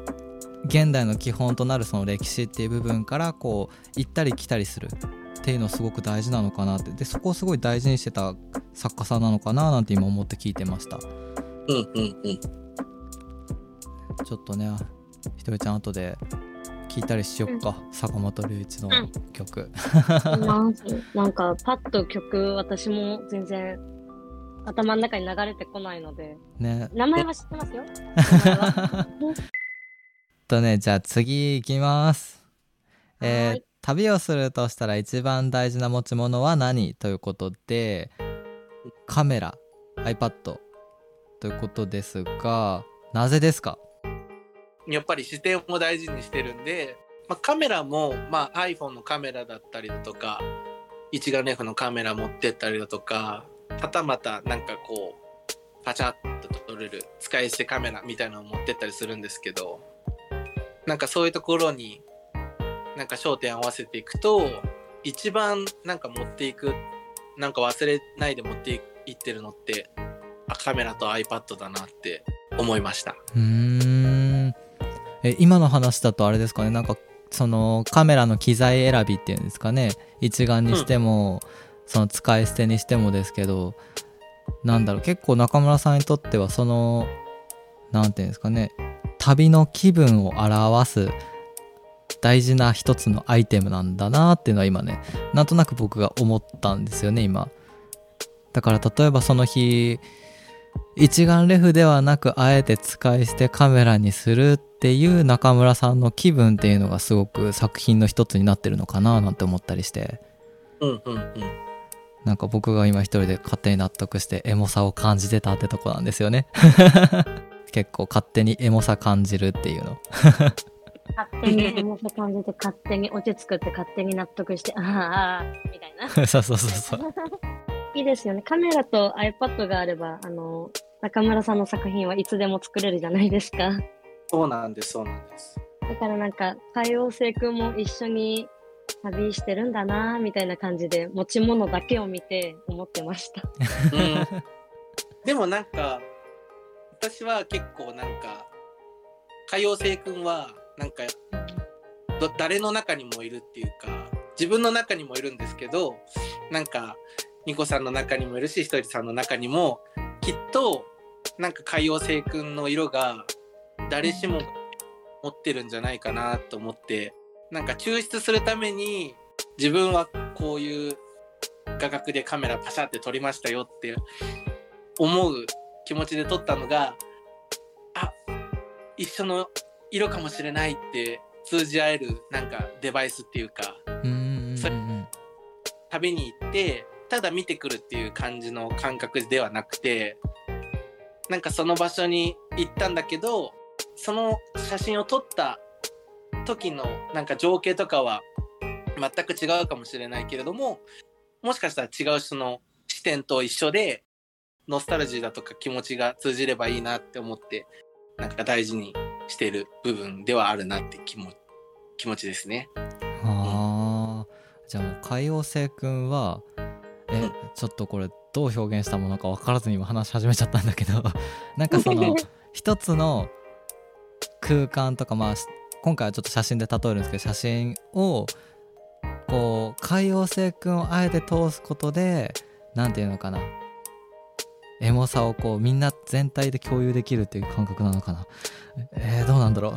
現代の基本となるその歴史っていう部分からこう行ったり来たりするっていうのすごく大事なのかなって。でそこをすごい大事にしてた作家さんなのかななんて今思って聞いてました。うんうんうん。ちょっとねひとりちゃん後で聞いたりしよっか、坂本龍一のうん。曲ますなんかパッと曲私も全然頭の中に流れてこないので。ね。名前は知ってますよ。とねじゃあ次いきます。えー旅をするとしたら一番大事な持ち物は何ということでカメラ iPad ということですがなぜですか？やっぱり視点を大事にしてるんで、まあ、カメラも、まあ、iPhone のカメラだったりだとか一眼レフのカメラ持ってったりだとかはたまたなんかこうパチャッと撮れる使い捨てカメラみたいなのを持ってったりするんですけどなんかそういうところになんか焦点合わせていくと一番なんか持っていくなんか忘れないで持っていってるのってカメラと iPad だなって思いました。え今の話だとあれですかね。なんかそのカメラの機材選びっていうんですかね。一眼にしても、その使い捨てにしてもですけどなんだろう。結構中村さんにとってはそのなんていうんですかね。旅の気分を表す大事な一つのアイテムなんだなっていうのは今ねなんとなく僕が思ったんですよね今。だから例えばその日一眼レフではなくあえて使い捨てカメラにするっていう中村さんの気分っていうのがすごく作品の一つになってるのかななんて思ったりして。うんうんうん。なんか僕が今一人で勝手に納得してエモさを感じてたってとこなんですよね。結構勝手にエモさ感じるっていうの。勝手にエモさ感じて、勝手に落ち着くって、勝手に納得して、ああ、ああみたいな。そうそうそうそういいですよね。カメラと iPad があれば、あの、中村さんの作品はいつでも作れるじゃないですか。そうなんです、そうなんです。だからなんか、海王星くんも一緒に旅してるんだなみたいな感じで、持ち物だけを見て思ってました。うん、でもなんか私は結構なんか海洋星君はなんかど誰の中にもいるっていうか自分の中にもいるんですけどなんかニコさんの中にもいるしひとりさんの中にもきっとなんか海洋星君の色が誰しも持ってるんじゃないかなと思ってなんか抽出するために自分はこういう画角でカメラパシャって撮りましたよって思う気持ちで撮ったのがあ一緒の色かもしれないって通じ合えるなんかデバイスっていうか旅に行ってただ見てくるっていう感じの感覚ではなくてなんかその場所に行ったんだけどその写真を撮った時のなんか情景とかは全く違うかもしれないけれどももしかしたら違う人の視点と一緒でノスタルジーだとか気持ちが通じればいいなって思ってなんか大事にしてる部分ではあるなって気も気持ちですね。はあじゃあもう海王星くんはえ、うん。ちょっとこれどう表現したものか分からずに今話し始めちゃったんだけど。なんかその 一つの空間とかまあし今回はちょっと写真で例えるんですけど写真をこう海王星くんをあえて通すことでなんていうのかな。エモさをこうみんな全体で共有できるっていう感覚なのかな。えー、どうなんだろ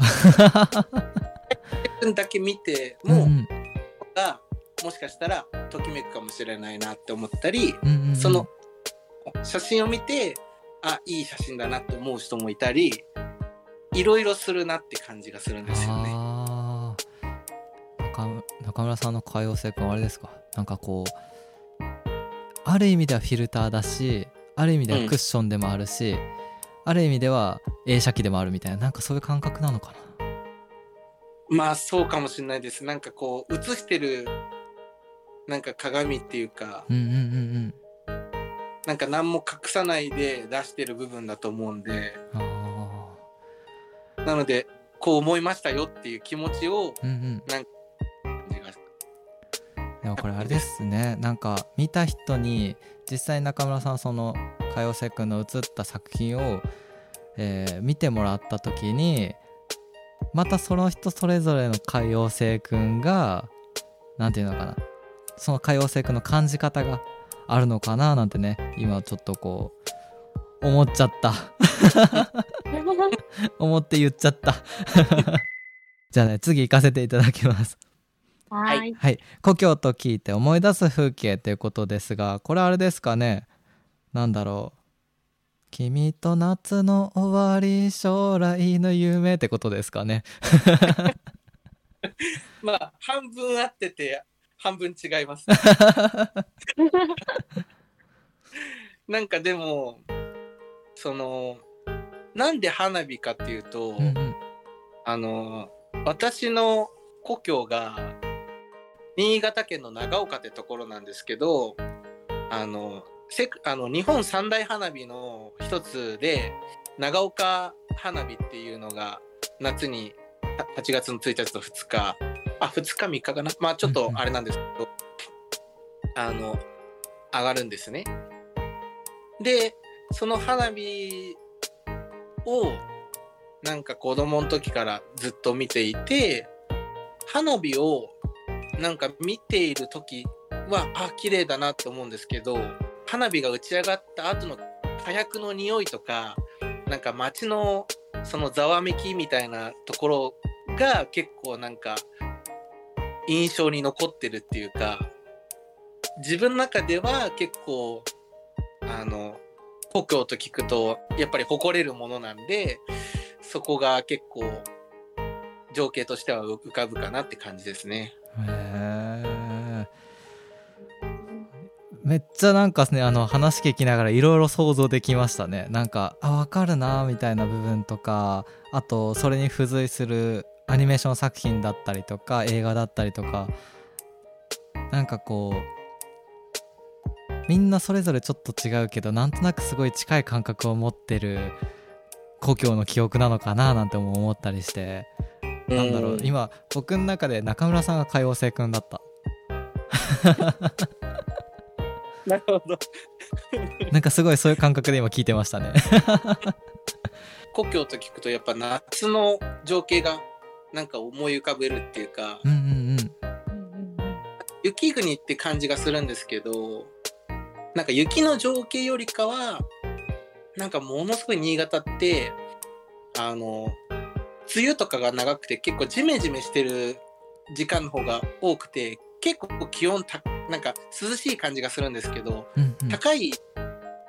う。だけ見てうんもがもしかしたらときめくかもしれないなって思ったりうんうんうん。その写真を見てあいい写真だなって思う人もいたりいろいろするなって感じがするんですよね。中中村さんの海洋星君はあれですか？なんかこうある意味ではフィルターだしある意味ではクッションでもあるし、ある意味では映写機でもあるみたいななんかそういう感覚なのかまあそうかもしれないです。なんかこう映してるなんか鏡っていうかなうんうんうん。なんか何も隠さないで出してる部分だと思うんでなのでこう思いましたよっていう気持ちをーうんうん。感じがでもこれあれですね。なんか見た人に実際中村さんその海洋星君の写った作品を、えー見てもらった時にまたその人それぞれの海洋星君がなんていうのかなその海洋星君の感じ方があるのかななんてね今ちょっとこう思っちゃった。思って言っちゃった。じゃあね次行かせていただきます。はーい。はい。故郷と聞いて思い出す風景ということですがこれあれですかね。なんだろう。君と夏の終わり将来の夢ってことですかね。まあ半分合ってて半分違います。なんかでもそのなんで花火かっていうと、うんうんあの私の故郷が新潟県の長岡ってところなんですけどあのせあの日本三大花火の一つで長岡花火っていうのが夏には8月の1日と2日あ2日3日かな。まあちょっとあれなんですけど、あの上がるんですね。でその花火をなんか子供の時からずっと見ていて花火をなんか見ている時はあ綺麗だなって思うんですけど花火が打ち上がった後の火薬の匂いとかなんか街のそのざわめきみたいなところが結構なんか印象に残ってるっていうか自分の中では結構あの故郷と聞くとやっぱり誇れるものなんでそこが結構情景としては浮かぶかなって感じですね。へめっちゃなんかねあの話聞きながらいろいろ想像できましたねなんかあ分かるなみたいな部分とかあとそれに付随するアニメーション作品だったりとか映画だったりとかなんかこうみんなそれぞれちょっと違うけどなんとなくすごい近い感覚を持ってる故郷の記憶なのかななんても思ったりしてなんだろう今僕の中で中村さんが海王星くんだった。なるほど。なんかすごいそういう感覚で今聞いてましたね。故郷と聞くとやっぱ夏の情景がなんか思い浮かべるっていうか、うんうんうん。雪国って感じがするんですけどなんか雪の情景よりかはなんかものすごい新潟ってあの梅雨とかが長くて結構ジメジメしてる時間の方が多くて結構気温たなんか涼しい感じがするんですけどうんうん。高い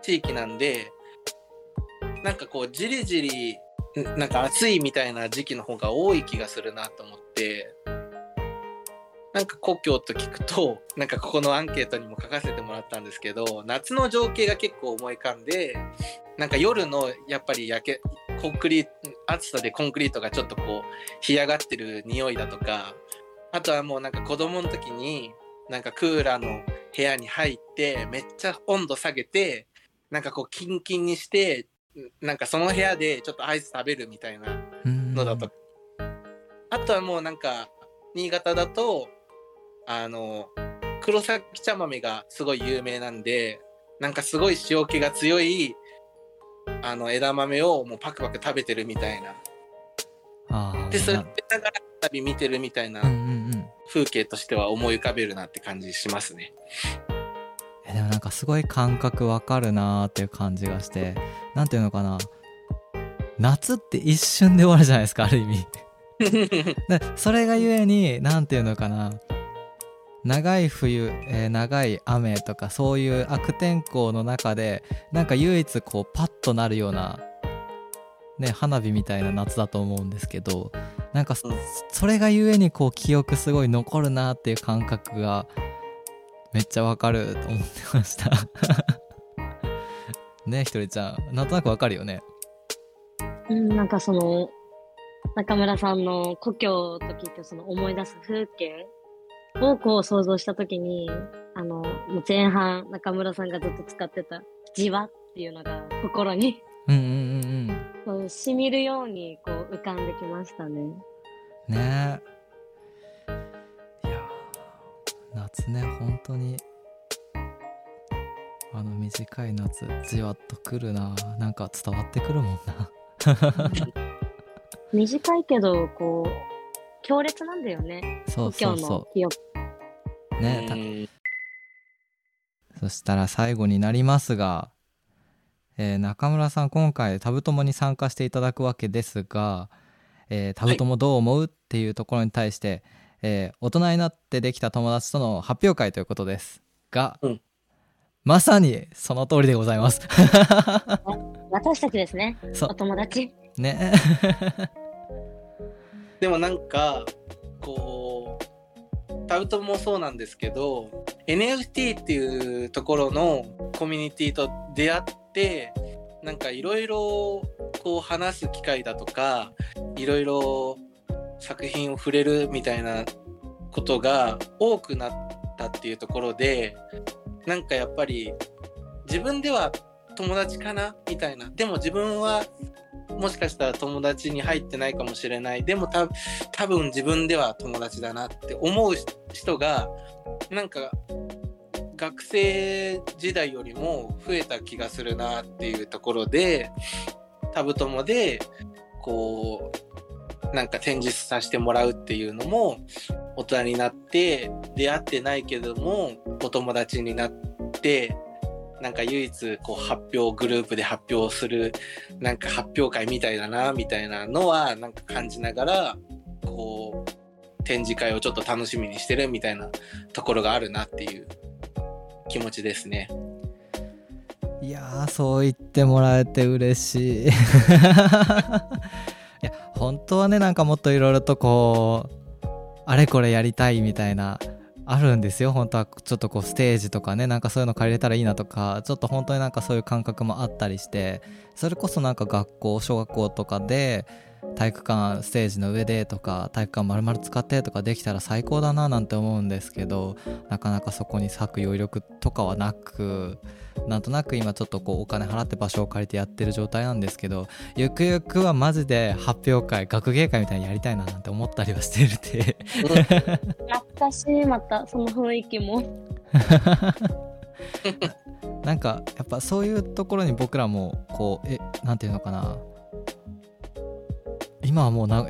地域なんでなんかこうじりじりんなんか暑いみたいな時期の方が多い気がするなと思って。なんか故郷と聞くと なんかここのアンケートにも書かせてもらったんですけど夏の情景が結構思い浮かんでなんか夜のやっぱり焼けコンクリート暑さでコンクリートがちょっとこう干上がってる匂いだとかあとはもうなんか子供の時になんかクーラーの部屋に入ってめっちゃ温度下げてなんかこうキンキンにしてなんかその部屋でちょっとアイス食べるみたいなうん。のだと、あとはもうなんか新潟だとあの黒崎茶豆がすごい有名なんでなんかすごい塩気が強いあの枝豆をもうパクパク食べてるみたいな。でそれな。食べながら旅見てるみたいなうんうんうん。風景としては思い浮かべるなって感じしますね。えでもなんかすごい感覚わかるなーっていう感じがしてなんていうのかな。夏って一瞬で終わるじゃないですかある意味。でそれがゆえになんていうのかな。長い冬、えー長い雨とかそういう悪天候の中でなんか唯一こうパッとなるような、ね、花火みたいな夏だと思うんですけどなんかそれがゆえにこう記憶すごい残るなっていう感覚がめっちゃわかると思ってました。ねひとりちゃん。なんとなくわかるよね。うん、なんかその、中村さんの故郷と聞いてその思い出す風景をこう想像したときに、あの、前半中村さんがずっと使ってたじわっていうのが心にうんうんうんうん。こう染みるようにこう浮かんできましたね。ね。え夏ね本当に。あの短い夏じわっとくるな。なんか伝わってくるもんな。短いけど、こう、強烈なんだよね。そうそうそ。う。ねそしたら最後になりますが、えー中村さん今回タブトモに参加していただくわけですが、えータブトモどう思う？っていうところに対して、えー大人になってできた友達との発表会ということですが、うんまさにその通りでございます。私たちですね。そうお友達。ね でもなんかこうタウトもそうなんですけど NFT っていうところのコミュニティと出会ってなんかいろいろこう話す機会だとかいろいろ作品を触れるみたいなことが多くなったっていうところでなんかやっぱり自分では友達かなみたいな。でも自分はもしかしたら友達に入ってないかもしれない。でもた多分自分では友達だなって思う人がなんか学生時代よりも増えた気がするなっていうところでタブ友でこうなんか展示させてもらうっていうのも大人になって出会ってないけどもお友達になってなんか唯一こう発表グループで発表するなんか発表会みたいだなみたいなのはなんか感じながらこう展示会をちょっと楽しみにしてるみたいなところがあるなっていう気持ちですね。いやーそう言ってもらえて嬉しい本当はねなんかもっといろいろとこうあれこれやりたいみたいなあるんですよ。本当はちょっとこうステージとかねなんかそういうの借りれたらいいなとかちょっと本当になんかそういう感覚もあったりしてそれこそなんか学校小学校とかで体育館ステージの上でとか体育館丸々使ってとかできたら最高だななんて思うんですけどなかなかそこに割く余力とかはなくなんとなく今ちょっとこうお金払って場所を借りてやってる状態なんですけどゆくゆくはマジで発表会学芸会みたいにやりたいななんて思ったりはしてるて。懐かしいまたその雰囲気も。なんかやっぱそういうところに僕らもこうえなんていうのかな今はもうな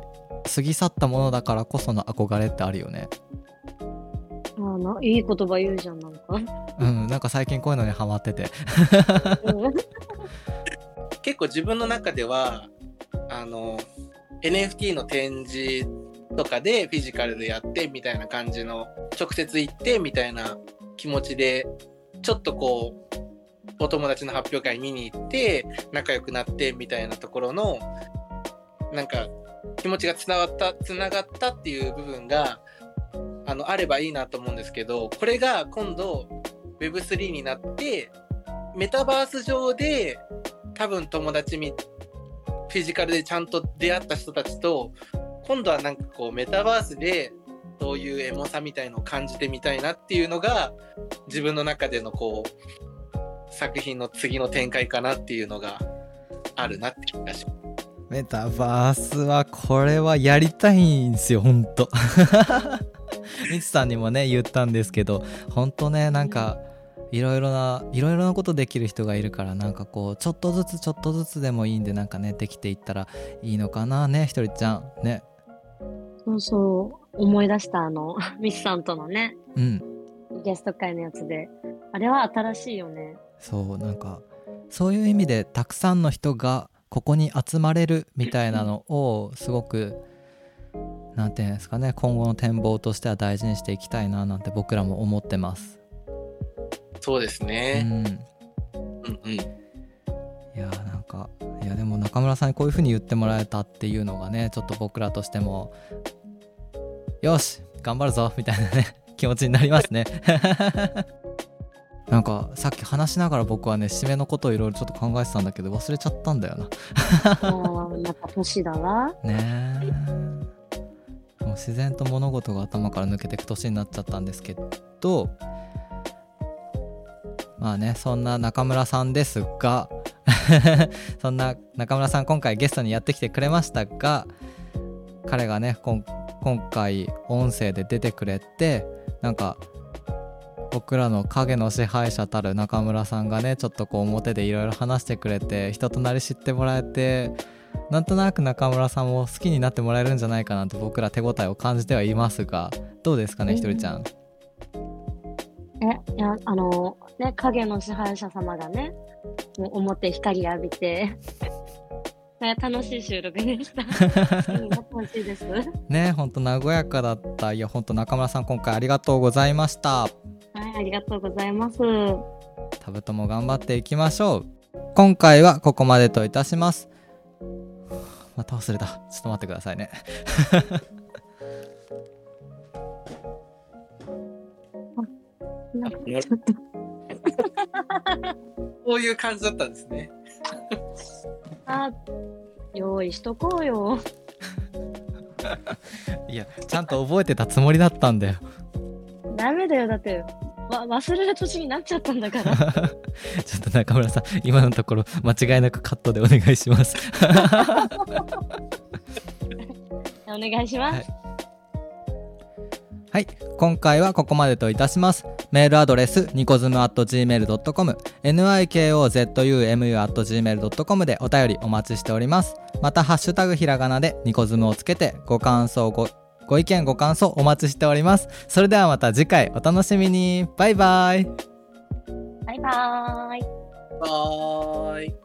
過ぎ去ったものだからこその憧れってあるよね。あないい言葉言うじゃんなんか。うんなんか最近こういうのにハマってて。結構自分の中ではあの NFT の展示とかでフィジカルでやってみたいな感じの直接行ってみたいな気持ちでちょっとこうお友達の発表会見に行って仲良くなってみたいなところのなんか気持ちがつながったつながったっていう部分があのあればいいなと思うんですけどこれが今度 Web3 になってメタバース上で多分友達みフィジカルでちゃんと出会った人たちと今度はなんかこうメタバースでそういうエモさみたいのを感じてみたいなっていうのが自分の中でのこう作品の次の展開かなっていうのがあるなって気がします。メタバースはこれはやりたいんですよほんと。みつさんにもね言ったんですけどほんとねなんかいろいろないろいろなことできる人がいるからなんかこうちょっとずつちょっとずつでもいいんでなんかねできていったらいいのかなねひとりちゃん。ね。そうそう思い出したあのミスさんとのねうん。ゲスト会のやつで。あれは新しいよね。そうなんかそういう意味でたくさんの人がここに集まれるみたいなのをすごくなんていうんですかね今後の展望としては大事にしていきたいななんて僕らも思ってます。そうですうね。ん、いうんうん。やーなんかいやでも中村さんにこういう風に言ってもらえたっていうのがねちょっと僕らとしてもよし頑張るぞみたいなね 気持ちになりますね。なんかさっき話しながら僕はね締めのことをいろいろちょっと考えてたんだけど忘れちゃったんだよな。ああまた年だわねえもう自然と物事が頭から抜けていく年になっちゃったんですけどまあねそんな中村さんですが そんな中村さん今回ゲストにやってきてくれましたが彼がねこん今回音声で出てくれてなんか僕らの影の支配者たる中村さんがねちょっとこう表でいろいろ話してくれて人となり知ってもらえてなんとなく中村さんも好きになってもらえるんじゃないかなって僕ら手応えを感じてはいますがどうですかねうんひとりちゃん。えいやあのね影の支配者様がねもう表光浴びて ね楽しい収録でした ねほんと和やかだったいやほんと中村さん今回ありがとうございました。ありがとうございます。タブトも頑張っていきましょう。今回はここまでといたします。また忘れた。ちょっと待ってくださいね。こういう感じだったんですね。あ用意しとこうよ。いやちゃんと覚えてたつもりだったんだよ。ダメだよだってわ忘れる年になっちゃったんだから。ちょっと中村さん今のところ間違いなくカットでお願いします。お願いします、はい。はい。今回はここまでといたします。メールアドレスニコズム at gmail.com nikozum at gmail.com でお便りお待ちしております。またハッシュタグひらがなでニコズムをつけてご感想ごご意見ご感想お待ちしております。それではまた次回お楽しみに。バイバイ。バイバーイ。はーい。